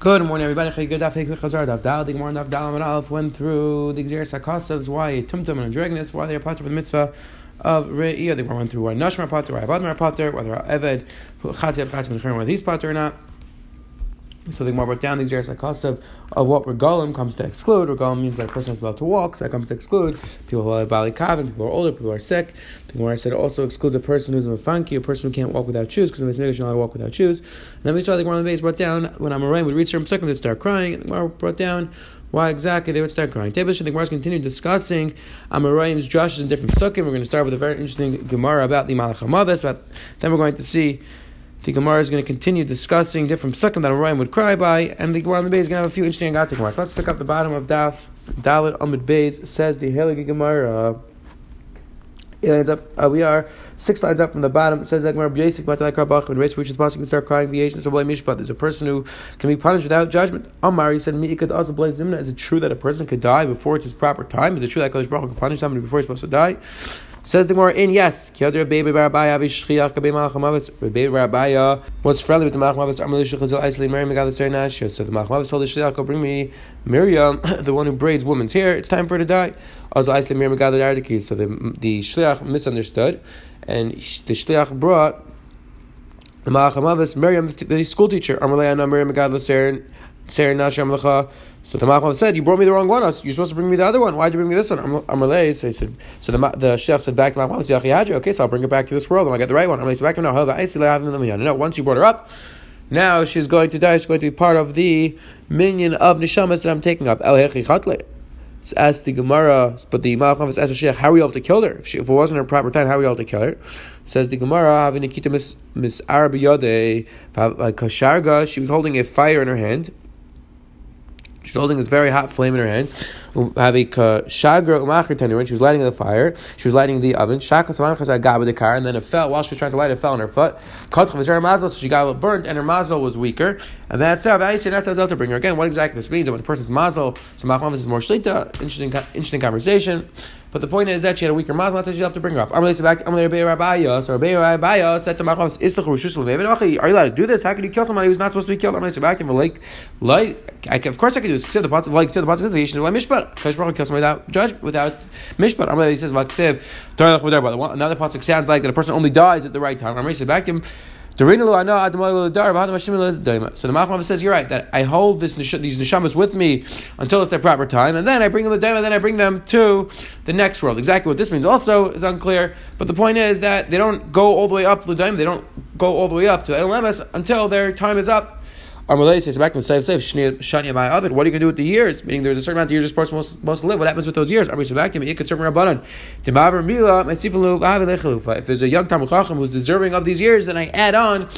Good morning, everybody. Good afternoon. Daf. The Gemara Daf Dal and Aleph went through the Gzer Sakosovs, why Tumtum and Dragnus, why they are potter for the mitzvah of Re'iyah. The Gemara went through why Nashmar potter, why Abadmar potter, whether Eved, Chatzi of Chatzi Menachim, whether he's potter or not. So the Gemara down the Xeris HaKasav of what Regalim comes to exclude. Regalim means that a person is allowed to walk, so that comes to exclude people who are Bali Kavin, people who are older, people who are sick. The Gemara said also excludes a person who's a Mafanki, a person who can't walk without shoes, because the Mishnah is not allowed to walk without shoes. And then we saw the Gemara on the base brought down when Amoraim would reach certain second, they'd start crying. And the Gemara brought down why exactly they would start crying. Tebish, the Gemara is continuing discussing Amoraim's drushes in different sukkim. We're going to start with a very interesting Gemara about the Malach HaMavis, but then we're going to see the Gemara is going to continue discussing different psukim that Ryan would cry by, and the Gemara on the Bay is going to have a few interesting agatik marks. Let's pick up the bottom of Daf Dalit Amid Beis. Says the Heilige Gemara. Uh, we are six lines up from the bottom. It says that Gemara basic but like Rabach when race is possible to start crying the agents of mishpat. There's a person who can be punished without judgment. Amar he said Mi'ikad also blaze zimna. Is it true that a person could die before it's his proper time? Is it true that Kodesh Baruch can punish somebody before he's supposed to die? Says the more in yes. What's friendly with the Machmavis? So the Machmavis told the Shliach, go bring me Miriam, the one who braids women's hair. It's time for her to die. Also Isley Miriam. So the, the Shliach misunderstood, and the Shliach brought the Machmavis Miriam, the school teacher. Miriam Megalis Ser Nashia so the Machmav said, "You brought me the wrong one. You're supposed to bring me the other one. Why did you bring me this one?" I'm Amalei. So he said. So the the chef said back to Machmav, "Okay, so I'll bring it back to this world, and I get the right one." Amalei said back to him, "No, no. Once you brought her up." Now she's going to die. She's going to be part of the minion of neshamas that I'm taking up. El Asked the Gemara, but the Malacham asked the Sheikh, how are we able to kill her? If, she, if it wasn't her proper time, how are we able to kill her? Says the Gemara, having Miss Miss Arabiyade, Kasharga, she was holding a fire in her hand. She's holding this very hot flame in her hand. Um, when she was lighting the fire, she was lighting the oven. And then it fell while she was trying to light it. Fell on her foot. So she got burnt, and her mazel was weaker. And that's how I say that's how to bring her again. What exactly this means? That when a person's mazel, so machmav is more shlita. Interesting, interesting conversation. But the point is that she had a weaker mazel, that's why you have to bring her up. I'm going. So said to Machmav, "Islach rishus Are you allowed to do this? How can you kill somebody who's not supposed to be killed?" I'm going to back him, like, like, of course I can do this. Say the parts, like, say the of like mishpat. Kadosh Baruch kill somebody without judge, without mishpat. I'm going to "Vaksiv." Another part sounds like that a person only dies at the right time. I'm going. So the Machmav says, you're right, that I hold this, these neshamas with me until it's their proper time, and then I bring them the daim, and then I bring them to the next world. Exactly what this means also is unclear, but the point is that they don't go all the way up to the daim, they don't go all the way up to El until their time is up. Amalei says back to Saif Saif Shania by Abid. What are you going to do with the years? Meaning there's a certain amount of years this person must, to live. What happens with those years? Amalei says back to him. If there's a young Talmud Chacham who's deserving of these years, then I add on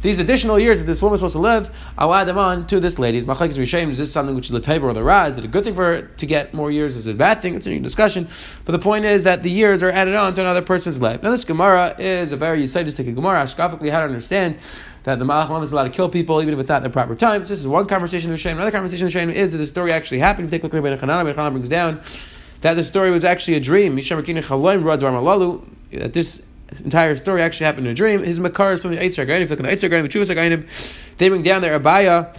these additional years that this woman's supposed to live, I'll add them on to this lady's. Machlekes Rishaim, is this something which is Lateva or the Ra? Is it a good thing for her to get more years? Is it a bad thing? It's a new discussion. But the point is that the years are added on to another person's life. Now, this Gemara is a very Yisaidistic Gemara. Ashkafically, how to understand that the Malach is allowed to kill people even if it's not the proper time. This is one conversation with Shem. Another conversation with Shem is that the story actually happened. Take a look at Chanana. Ben brings down that the story was actually a dream. That this entire story actually happened in a dream. His Makar is from the Eitzar Gainim. If you look at the Eitzar Gainim, the Chuvas Gainim, they bring down their Abaya.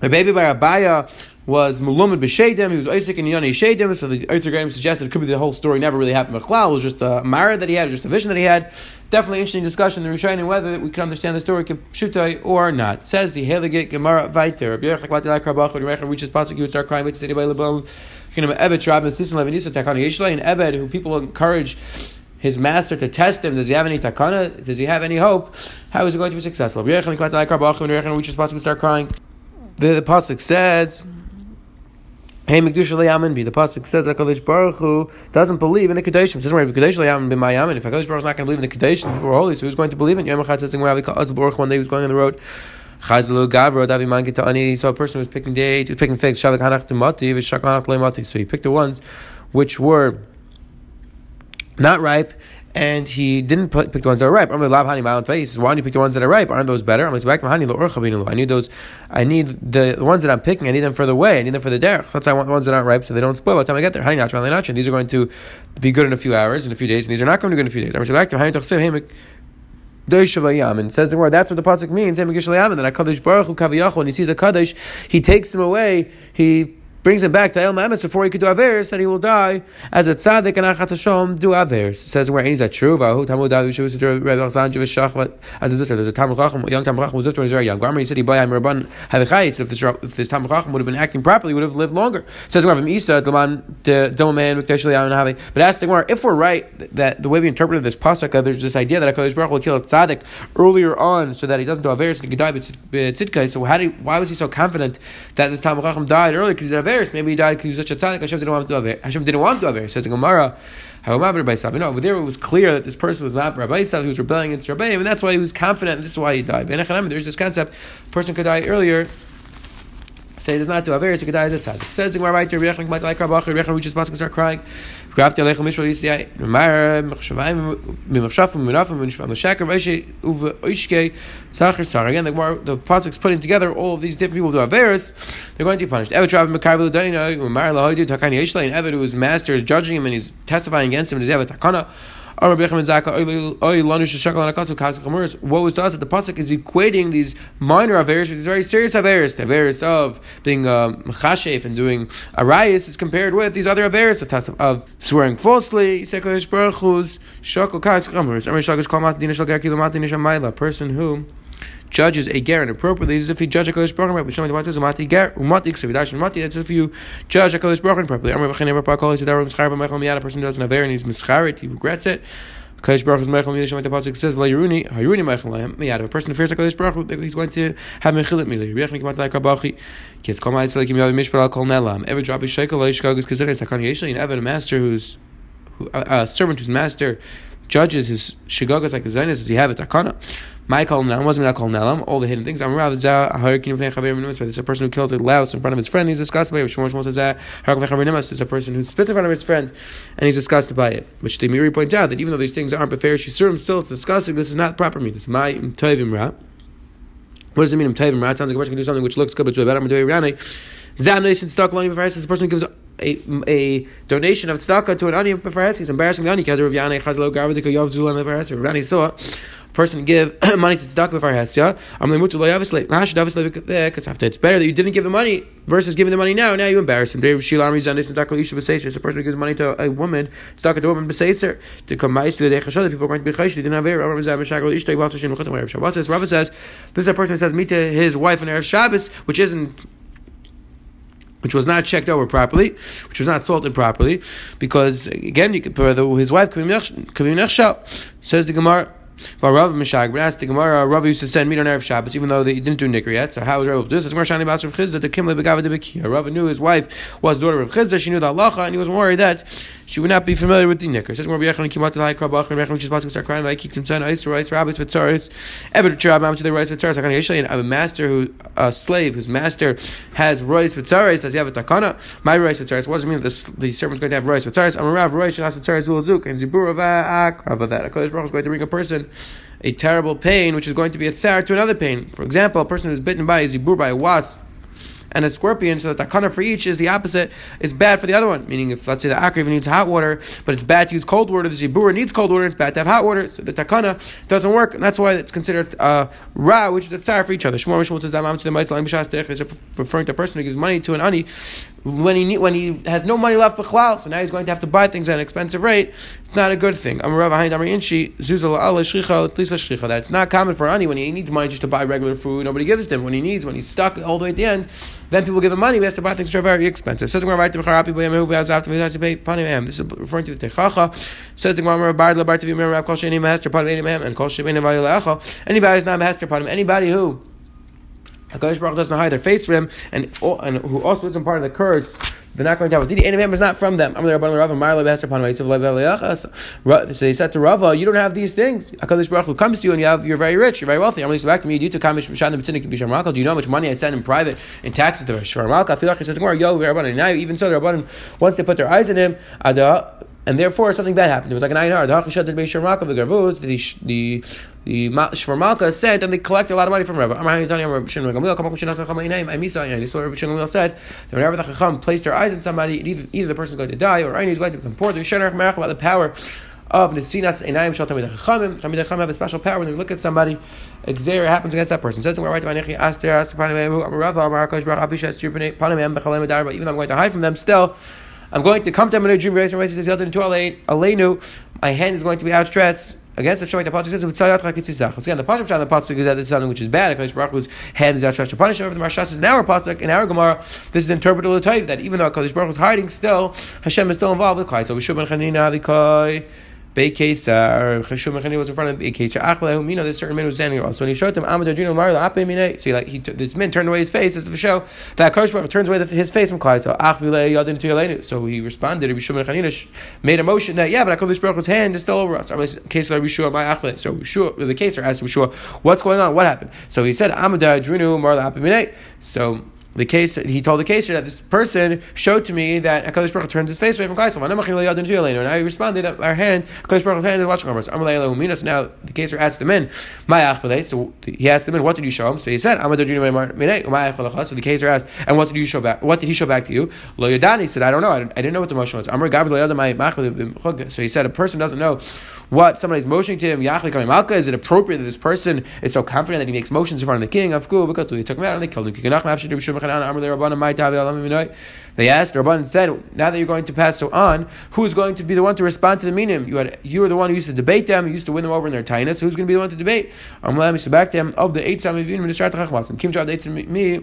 The baby by Abaya was Mulumad B'Shedim, he was Isaac and Yoni Shedim, so the Eitzar suggested it could be the whole story never really happened. Machlal it was just a Mara that he had, just a vision that he had. Definitely interesting discussion in Rishonim whether we can understand the story Shutai or not. Says the Heligit Gemara Vaiter. Reaches by Lebon, Kinam Ebed Trab, and Ebed, who people encourage his master to test him. Does he have any takana? Does he have any hope? How is he going to be successful? When reaches Pasuk, start crying. The, the Pasuk says, Hey, Mekdusha Le'amin be. The pasuk says that Kadosh Baruch Hu doesn't believe in the Kadeshim. Says where Kadosh Le'amin be Mayamin. If Kadosh Baruch Hu is not going to believe in the Kadeshim, we're holy, so who's going to believe in? Yom Avika Baruch one day he was going on the road. Chazlu Gavro Davi Ani. Saw a person was picking dates, he was picking figs. Shavik Hanach Demati, Vishak Hanach Le'mati. So he picked the ones which were not ripe and he didn't put, pick the ones that are ripe. I'm love honey my face. Why don't you pick the ones that are ripe? Aren't those better? I'm like honey I need those. I need the, ones that I'm picking. I need them for the way. I need them for the derech. That's why I want the ones that aren't ripe so they don't spoil by the time I get there. Honey not really not. These are going to be good in a few hours, in a few days, and these are not going to be good in a few days. I'm to honey And says the word, that's what the pasuk means. That Hakadosh Baruch Hu when he sees a kaddish, he takes him away. He brings him back to El Mametz before he could do Averis, and he will die as a tzaddik and Achat Hashem do Averis. It says where is that true? Vahu Tamud Dalu Shavus Rebbe Chazan Jewish Shach. There's a Tamud Chacham, young Tamud Chacham was when he was very young. Grandma, he said he buy him Rabban Havichais. If this if this Tamud Chacham would have been acting properly, he would have lived longer. It says from Isa Delaman Domain Mikdash Liyav Havi. But ask the Gemara if we're right that the way we interpreted this pasuk that there's this idea that Hakadosh Baruch will kill a tzaddik earlier on so that he doesn't do Averis, he could die b'tzidkai. So how did why was he so confident that this Tamud Chacham died early because he did Averis? Maybe he died because he was such a tzaddik, Hashem didn't want to do Aver. Hashem didn't want to do Aver. Says in Gemara, Rabbi Sav. No, over there it was clear that this person was not Rabbi Sav, he was rebelling against Rabbi, and that's why he was confident, and this is why he died. There's this concept, a person could die earlier, say does not do Aver, so he could die as a tzaddik. Says the Gemara right here, Rechon, like Rabbi, Rechon, we just start crying. Grafti Aleichem Mishra Yisrael Mar Machshavayim Mimachshafim Minafim Minishpam L'Shaker V'Eishe Uve Oishke Tzachar Tzar. Again, the the pasuk's putting together all of these different people do averis. They're going to be punished. Evet Rav Mekar V'Ledaina Umar Lahodi Takani Yishlei and Evet whose master is judging him and he's testifying against him and he's Evet Takana. What was to us that the pasuk is equating these minor averis with these very serious averis. The averis of being um, mechashef and doing arayis is compared with these other averis of, of swearing falsely. A person who judges a Garen appropriately is if he judge a Kodesh Baruch Hu. Showing the Matzah Umati Ger Umati Ksividash Umati. That's if you judge a Kodesh Baruch Hu properly. Amar B'Chaim Ever Pakol Yitzadar Mischar B'Mechel Miyad. A person doesn't have and he's mischarit. He regrets it. Kodesh Baruch Hu's Mechel Miyad. Showing the Pasuk says La Yeruni Hayuni Lahem Miyad. A person fears a Kodesh Baruch he's going to have Mechilit Mili. Riech Nikmat Lai Kabachi. Kids Kol Ma'itz Lekim Yavi Mishpar Kol Nelam. Ever drop a shekel Lai Shkagus Hakani Yeshli. And ever a master who's a servant whose master judges his shigagas like zaynis does he have it takana? My call now wasn't I call nelam all the hidden things. I'm rather This is a person who kills a louse in front of his friend. He's disgusted by it. Shmuel says that This is a person who spits in front of his friend and he's disgusted by it. Which the Miri points out that even though these things aren't fair, she still it's disgusting. This is not proper meat. It's my tovim ra. What does it mean? It sounds like a person can do something which looks good, but it's better. Zanation stock lonely before It's a person who gives a, a donation of tzedakah to an ani before He's embarrassing the ani. Kadar Rav Yanei Chazlo Garvadik Yov Zulan before Rav Yanei saw person give money to tzedakah before hetzia. I'm going to because after it's better that you didn't give the money versus giving the money now. Now you embarrass him. It's a person who gives money to a woman, tzedakah to a woman b'seitzer to come to the dechashah. People are going to be chayish. They didn't have air. Rava says, Rava says, this is a person who says meet to his wife on erev Shabbos, which isn't which was not checked over properly, which was not salted properly, because again, you could, his wife could be nechshel. Says the Gemara. Rav Mishag, but asked the Gemara, uh, Rav used to send meat on Erev Shabbos, even though they didn't do Nikr yet. So how was Rav able to do this? Gemara Shani Bas Rav Chisda, the Kimle Begava de Bekia. Rav knew his wife was daughter of Chisda, she knew the halacha, and he was worried that she would not be familiar with the nikr. Says more biyachan kimat the high krabach and which is passing start crying like kikim son ice rice rabbits with tzaris ever cherab to the rice with tzaris. I can have a master who a slave whose master has rice with tzaris. Does he have a takana? My rice with tzaris. What does it mean that the servant's going to have rice with tzaris? I'm a rav rice and also tzaris zulazuk and zibur of that. A kodesh baruch is going to bring a person a terrible pain, which is going to be a tsar to another pain. For example, a person who's bitten by a zibur by a wasp and a scorpion, so the takana for each is the opposite, is bad for the other one. Meaning, if let's say the akriv needs hot water, but it's bad to use cold water, the zibur needs cold water, it's bad to have hot water, so the takana doesn't work, and that's why it's considered uh, ra, which is a tsar for each other. Shmuel Mishmul says, "I'm to the referring to a person who gives money to an ani when he when he has no money left for so now he's going to have to buy things at an expensive rate. It's not a good thing. That it's not common for ani when he needs money just to buy regular food. Nobody gives him when he needs when he's stuck all the way at the end. Then people give him money. He has to buy things that are very expensive. Says This is referring to the Techacha. Says the Gemara, Anybody who's not Master Panim, anybody who HaKadosh Baruch doesn't hide their face from him, and, and who also isn't part of the curse, they're not going to have a. Any them is not from them. So they said to Rava, you don't have these things. HaKadosh Baruch Hu comes to you and you have, you're very rich, you're very wealthy. I'm going to back to me, you do kamish mishad b'tzinik Do you know how much money I send in private in taxes to feel like he says, yo, now even so, the Rabbanim, once they put their eyes in him, and therefore something bad happened. It was like an Einar. The Hachishad did Beishar Malka, the Garvuz, the the the Malka said, and they collected a lot of money from Rebbe. I saw Rabbi Shimon said that whenever the Chacham placed their eyes on somebody, either, either the person is going to die or is going to become poor. The Shenarach Merach about the power of Nesinas Einayim Shal Tamid Chachamim. Tamid Chachamim have a special power when they look at somebody, Xer happens against that person. Says we're right Nechi Aster Aster Panim Rav Amar Kosh Baruch Avisha Estir Panim Bechalem Adar. But even though I'm going to hide from them, still. I'm going to come to them in a dream. Raise says into Aleinu. My hand is going to be outstretched against the showing the pasuk says v'tzayat chakisisach. Once again, the pasuk the pasuk is that this is something which is bad. Hakadosh Baruch Hu's hand is outstretched to punish over the Marshas is in our pasuk in our Gemara. This is interpreted type that even though Hakadosh Baruch Hu is hiding, still Hashem is still involved with Klai. So we should be chanina vikoi. Beikesar, Cheshum Mechani was in front of Beikesar. You know, this certain man was standing around. So when he showed them, Amad Adrino Mar Ape Mine. So he, like he, this man turned away his face as the show that Kosh turns away his face from Clyde. So Achvile Yadin Tuyalenu. So he responded. Rishum Mechani made a motion that yeah, but Hakadosh Baruch hand is still over us. So Rishua, the Kesar asked Rishua, what's going on? What happened? So he said, Amad Adrino Mar Ape Mine. So the case he told the case that this person showed to me that Hakadosh Baruch turns his face away from Kaisel. And I responded that our hand, Hakadosh Baruch's hand is watching over us. So now the case asked them in, So he asked them in, what did you show him? So he said, So the case asked, and what did you show back? What did he show back to you? Lo Yadani said, I don't know. I didn't know what the motion was. So he said, a person doesn't know what somebody's motioning to him. Is it appropriate that this person is so confident that he makes motions in front of the king? They took him out and they killed him. They asked, Rabban said, now that you're going to pass so on, who's going to be the one to respond to the minim? You had you were the one who used to debate them, you used to win them over in their tightness. Who's going to be the one to debate? I'm going to them of the eight Samivim and Kim Jav eight me.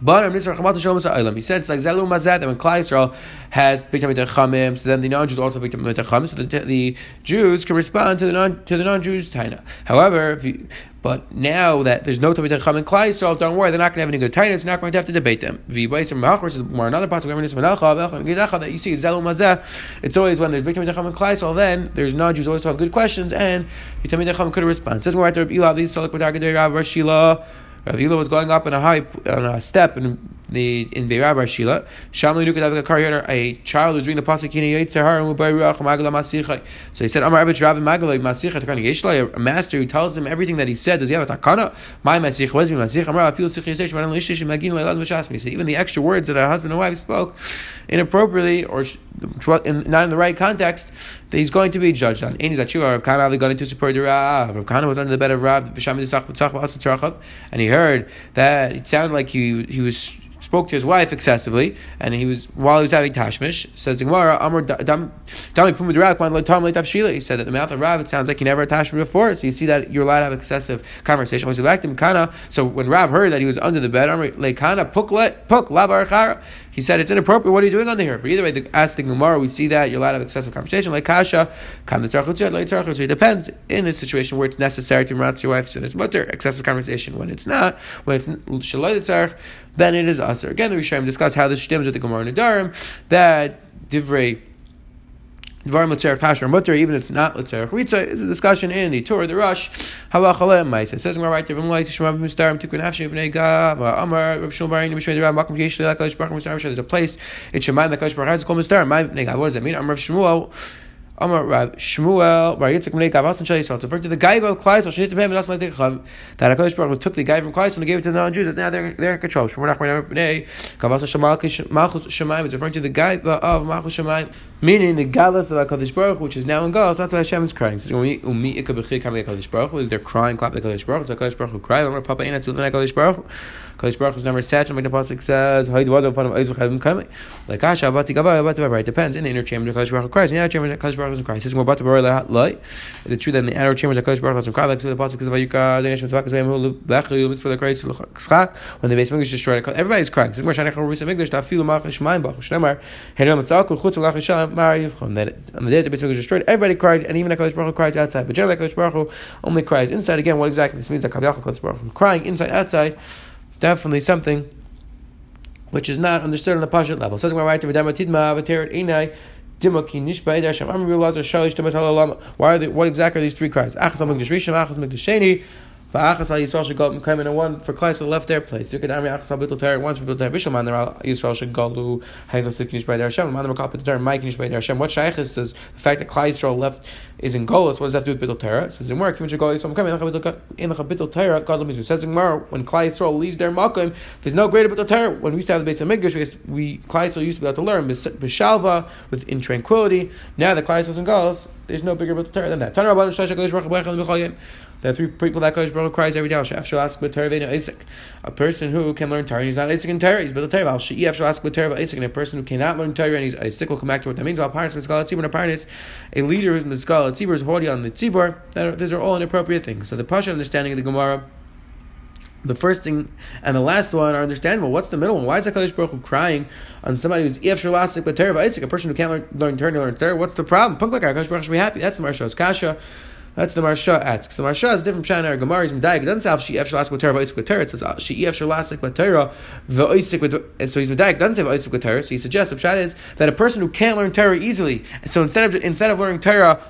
But he said it's like Zelu Mazat, that when Klai Yisrael has Tamid Chamim, so then the non-Jews also Tamid Chamim, so the, the Jews can respond to the non to the non-Jews Taina. However, if you, but now that there's no Tamid Chacham Klai Yisrael, don't worry, they're not going to have any good Tainas, they're not going to have to debate them. V'Yibais and Malchus is more another possible that you see Zelu Mazat. It's always when there's Big in Klai Yisrael, then there's non-Jews always have good questions, and Tamid Chacham could respond. Says more right there, Ilav Yitzalik B'Dargadei Rav Rashila. Rav Hila was going up in a high on a step in the in Beirab Shila. Shamli Nukad Avik Karyaner, a child who's reading the pasuk in Yitzhar and Ruach Magala Masicha. So he said, Amar Avich Rav Magala Masicha Takana Yeshlai, a master who tells him everything that he said. Does he have a takana? My Masich, what is my Masich? Amar Afil Sikh Yisesh, Maran Lishish, Magin Leilad Mashasmi. So even the extra words that a husband and wife spoke inappropriately or not in the right context, that he's going to be judged on. And he's at Rav Kahana got into support the Rav. Rav Kahana was under the bed of Rav, and he heard that it sounded like he he was spoke to his wife excessively, and he was while he was having tashmish. Says the Gemara, Amar Dami Puma He said that the mouth of Rav it sounds like he never had tashmish before, so you see that you're allowed to have excessive conversation. So back to Kana. So when Rav heard that he was under the bed, Amar Lekana Puk Puk Labar he said it's inappropriate. What are you doing under here? But either way, the, as the Gemara, we see that you're allowed to have excessive conversation. Like Kasha, it depends in a situation where it's necessary to match your wife, so it's mutter excessive conversation. When it's not, when it's shaloi then it is usher. Again, the Rishonim discuss how this stems with the Gemara Nadarim that divrei Dvarim Litzerach Tashma Mutter, even if it's not Litzerach Ritza, is a discussion in the Torah, the Rush, Halach Alem Maisa. It says in my right there, Vim Light, Shema Bim Starim, Tukun Afshin, Bnei Gav, Amar, Reb Shul Barin, Mishmei Derav, Makom Yesh, Lelak, Alish Baruch, Mistarim, there's a place in Shemaim, Baruch has called Mistarim, my Bnei Gav, what does that mean? Amar Shmuel, Amar Rav Shmuel Bar Yitzchak Menei Gav Asan Shali It's referring to the guy of Klaisel Shnit Pem and Asan Chav that Hakadosh Baruch Hu took the guy from Klaisel and gave it to the non-Jews. Now they're they're in control. Shmuel Nachman Menei Gav Asan Malchus Shemaim. It's referring to the guy of Malchus Shemaim, meaning the Galus of Hakadosh Baruch which is now in Galus. That's why Hashem is crying. Says Umi Kamei Hakadosh Baruch Is they're crying clap Hakadosh Baruch Hu? Hakadosh Baruch Hu cry. Amar Papa Ina Tzulvan Hakadosh Baruch Kadosh Baruch Hu's number set. Like the pasuk says, "Hayd vado Eizu Chadim Kamei." Like ah, Asha Abati Gava Abati Right depends. In the inner chamber, Kadosh Baruch Hu cries. In the outer chamber, Kadosh Baruch More about the light. The truth that in the outer chambers, Kadosh Baruch Hu doesn't cry. Like the pasuk says, "Vayuka the nation mitzvah the Christ l'chak." When the base English destroyed, everybody's crying. Rusa on the day the base destroyed, everybody cried, and even Kadosh Baruch Hu cries outside. But generally, Kadosh Baruch only cries inside. Again, what exactly this means? That Kadosh Baruch crying inside, outside definitely something which is not understood on the Pashat level. Says right to Enai. Why are the, what exactly are these three cries? Va'achas al Yisrael go come in one for Klai left their place. You could Ami achas al bitul Torah once for bitul Torah. Bishlam there Yisrael should go to Haylo Siknish by their Hashem. Man Makal bitul Torah Mike by their Hashem. What Shaykhis says the fact that Klai Yisrael left is in Golos. What does that do with bitul Torah? Says in work. Should go Yisrael come in the bitul Torah. God lemizru says in Gemara when Klai Yisrael leaves their Makom, there's no greater bitul Torah. When we used to have the base of Midrash, we Klai Yisrael used to be able to learn b'shalva with in tranquility. Now that Klai Yisrael is in Golos, there's no bigger bitul Torah than that. Tanah Rabbanim Shlosh Hakadosh Baruch Hu there are three people that Kodesh Baruch cries every day. After ask with Torah Isaac, a person who can learn Torah, he's not Isaac in Torah. He's built a Torah. Al Shei after ask Torah Isaac, and a person who cannot learn Torah and he's Isaac will come back to what that means. Al Parnas Miskal Tzibur and Parnas, a leader who's Miskal Tzibur is haughty on the Tzibur. These are all inappropriate things. So the Pasha understanding of the Gemara. The first thing and the last one are understandable. What's the middle one? Why is Hakadosh Baruch Hu crying on somebody who's if shalasik but Torah? a person who can't learn, learn Torah, learn Torah. What's the problem? Punk like Hakadosh Baruch should be happy. That's the Maharsha's kasha. That's the Maharsha asks. The Maharsha is different from Shana Gemara. He's medayik. It doesn't say she efshel lasik b'terah v'oisik b'terah. It says she efshel lasik b'terah v'oisik b'terah. So he's medayik. It doesn't say v'oisik b'terah. So he suggests the Pshat is that a person who can't learn Torah easily. So instead of instead of learning Torah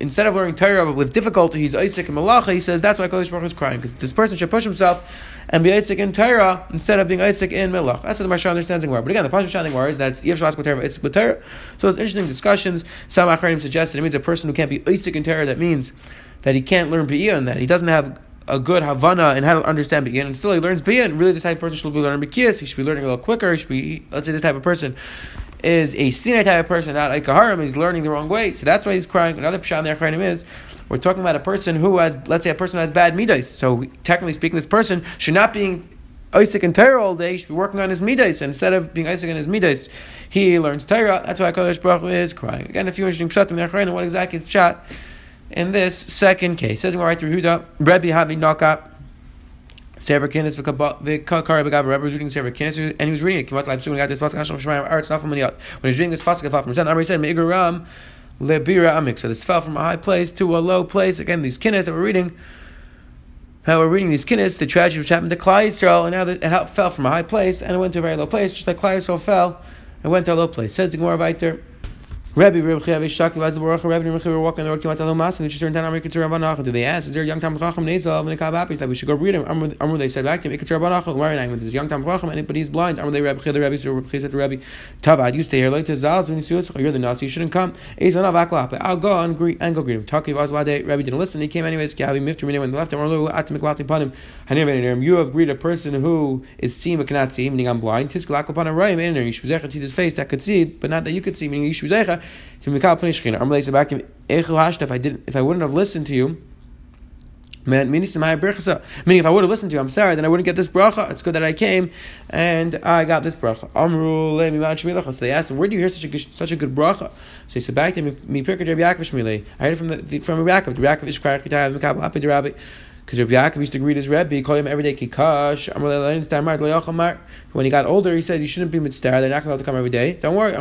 instead of learning Torah with difficulty, he's Isaac and Malacha. He says that's why Kodesh Baruch is crying because this person should push himself and be Isaac in Torah instead of being Isaac in Melach. That's what the Maharsha understands in Gemara. But again, the Pasha understanding Gemara is that it's Yevshal Asik Torah, Isaac with Torah. So it's interesting discussions. Some Achranim suggested it means a person who can't be Isaac in Torah. That means that he can't learn Be'iyah and that he doesn't have a good Havana and how to understand Be'iyah, and still he learns and really this type of person should be learning Be'iyah, he should be learning a little quicker, he should be, let's say this type of person is a Sinai type of person, not a Haram, and he's learning the wrong way, so that's why he's crying. Another Pshat in the is, we're talking about a person who has, let's say a person has bad midas, so technically speaking, this person should not be Isaac and Torah all day, he should be working on his midas, and instead of being Isaac and his midas, he learns Torah, that's why Kodesh Baruch is crying. Again, a few interesting Pshat in the Achranim, what exactly is Pshat? In this second case. Says right through Huda, Rebbe Havi Naka. Sever Kinnis v'Kakar Begav Rebbe was reading Sever Kinnis and he was reading it. Kimat when he got this pasuk Hashem Shemayim Arts not from When he was reading this pasuk, fell from. Amri said Me'igur Lebira Amik. So this fell from a high place to a low place. Again, these Kinnis that we're reading. How we're reading these kinnis, the tragedy which happened to Klai Yisrael, and now it fell from a high place and it went to a very low place, just like Klai Yisrael fell and went to a low place. Says the Gemara Viter. Rabbi Rabbi Chayav Shak Laz Baruch Rabbi Rabbi were walking the road Kimat Al Mas and just turned down Amrik to Rabban Nachal. Did they ask? Is there a young Tam Chacham Nezal and Kab Happy that we should go read him? Amru they said back to him Nachal. Why are you There's young Tam Chacham but he's blind. Amru they Rabbi Chayav Rabbi so Rabbi said to Rabbi Tavad you stay here like to Zalz when you see us you're the Nazi you shouldn't come. Ezan Av Akla I'll go and greet and go greet him. Taki Vazwade Rabbi didn't listen. He came anyways. Gavi Mifter Minay when they left him. Amru at Mikwati Panim. Hanim You have greeted a person who is seen but cannot see, meaning I'm blind. Tiskalak upon a Rayim there. You should see his face that could see, but not that you could see, meaning you should if I didn't, if I wouldn't have listened to you, Man, meaning if I would have listened to you, I'm sorry, then I wouldn't get this bracha. It's good that I came and I got this bracha. So they asked him, where do you hear such a such a good bracha? So he said back to me, I heard it from the from Rabbi Yaakov. Rabbi Yaakov is. Because Rabbi Yaakov used to greet his Rebbe, he called him every day Kikash. When he got older, he said you shouldn't be mitzvah. They're not going to be able to come every day. Don't worry.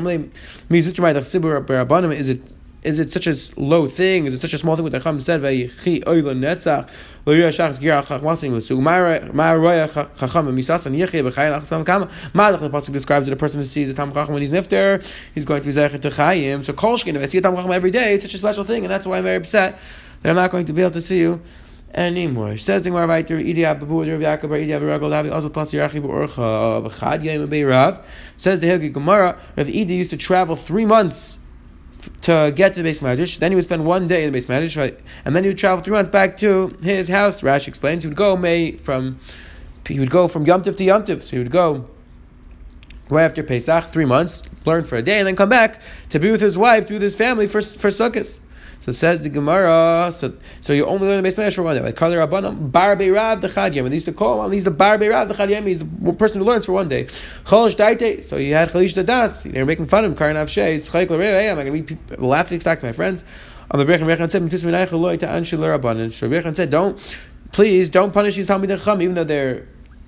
Is it is it such a low thing? Is it such a small thing? What the Chacham said, "Vayichi oila netzach lo yashach zgira chachmasim so ma'araya chacham misas and yichi b'chayin achsam kama." Malach the pasuk describes it a person who sees a tam chacham when he's nifter, he's going to be zeichet to chayim. So kolshkin, if I see a tam chacham every day, it's such a special thing, and that's why I'm very upset that I'm not going to be able to see you anymore. Says the Gemara right there, Idi Abavu, Rav Yaakov, Idi Abaragol, Lavi, also plus Yirachi B'Orcha, V'chad Yom Rav. Says the Hilgi Gemara, Rav Idi used to travel three months to get to the base Medrash. Then he would spend one day in the base Medrash, right? and then he would travel three months back to his house. Rashi explains he would go May from he would go from Yom Tiv to Yom Tiv. So he would go right after Pesach, three months, learn for a day, and then come back to be with his wife, to be with his family for for Sukkot. So says the Gemara. So, so you only learn the base medrash for one day. Like Kali Rabbanam Bar Beirav the Chadyam. And these the call on these the Bar Beirav the Chadyam. He's the person who learns for one day. Cholish Daite. So you had Chalish Das. They were making fun of him. Karnav Shei. It's Chayk Hey, I'm going to be laughing exactly, my friends. On the Brechan Brechan said, "Mitis Minaycha Loi to Anshil Rabbanan." So Brechan said, "Don't, please, don't punish these Talmidei Chacham, even though they're."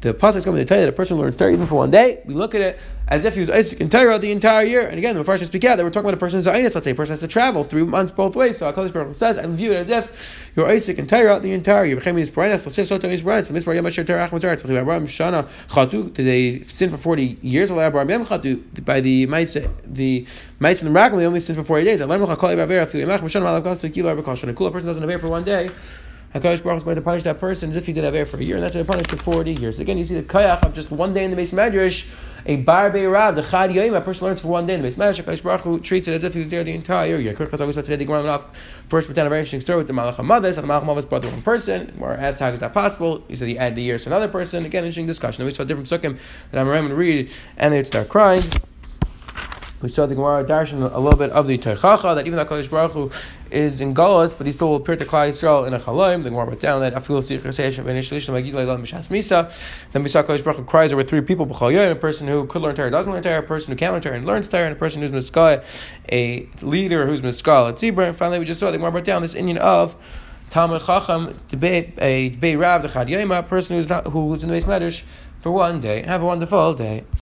the pasuk is going to tell you that a person learns Torah even for one day. We look at it as if he was Isaac in Torah the entire year. And again, the first speak out that we're talking about a person who's Let's say a person has to travel three months both ways. So Hakadosh Baruch says, I view it as if you're Isaac in Torah the entire year. Did they sin for forty years? By the mice, the mice in the miracle, they only sin for forty days. A person doesn't have for one day. HaKadosh Baruch is going to punish that person as if he did have air for a year, and that's going to punish for 40 years. Again, you see the kayach of just one day in the base medrash, a bar rav, the chad yoyim, a person learns for one day in the base medrash, HaKadosh Baruch Hu treats it as if he was there the entire year. Because always saw today, the Gemara off first pretend a very interesting story with the Malach HaMadas, and the Malach HaMadas brought the one person, where asked how is that possible, he said he added the years to another person, again, interesting discussion. And we saw different sukkim that I'm going to read, and they'd start crying. We saw the Gemara Darshan a little bit of the Teichacha, that even though Kodesh Baruch Hu is in Golas, but he still will appear to Klal Yisrael in a Chalaim. The Gemara wrote down that Misa. Then we saw Kodesh Baruch Hu cries over three people, a person who could learn Torah, doesn't learn Torah, a person who can learn Torah and learns Torah, and a person who's Miskah, a leader who's Miskah at Zebra. And finally, we just saw the Gemara wrote down this Indian of Talmud Chacham, a debate Rav, the Chad a person who's not who's in the base Medrash for one day. Have a wonderful day.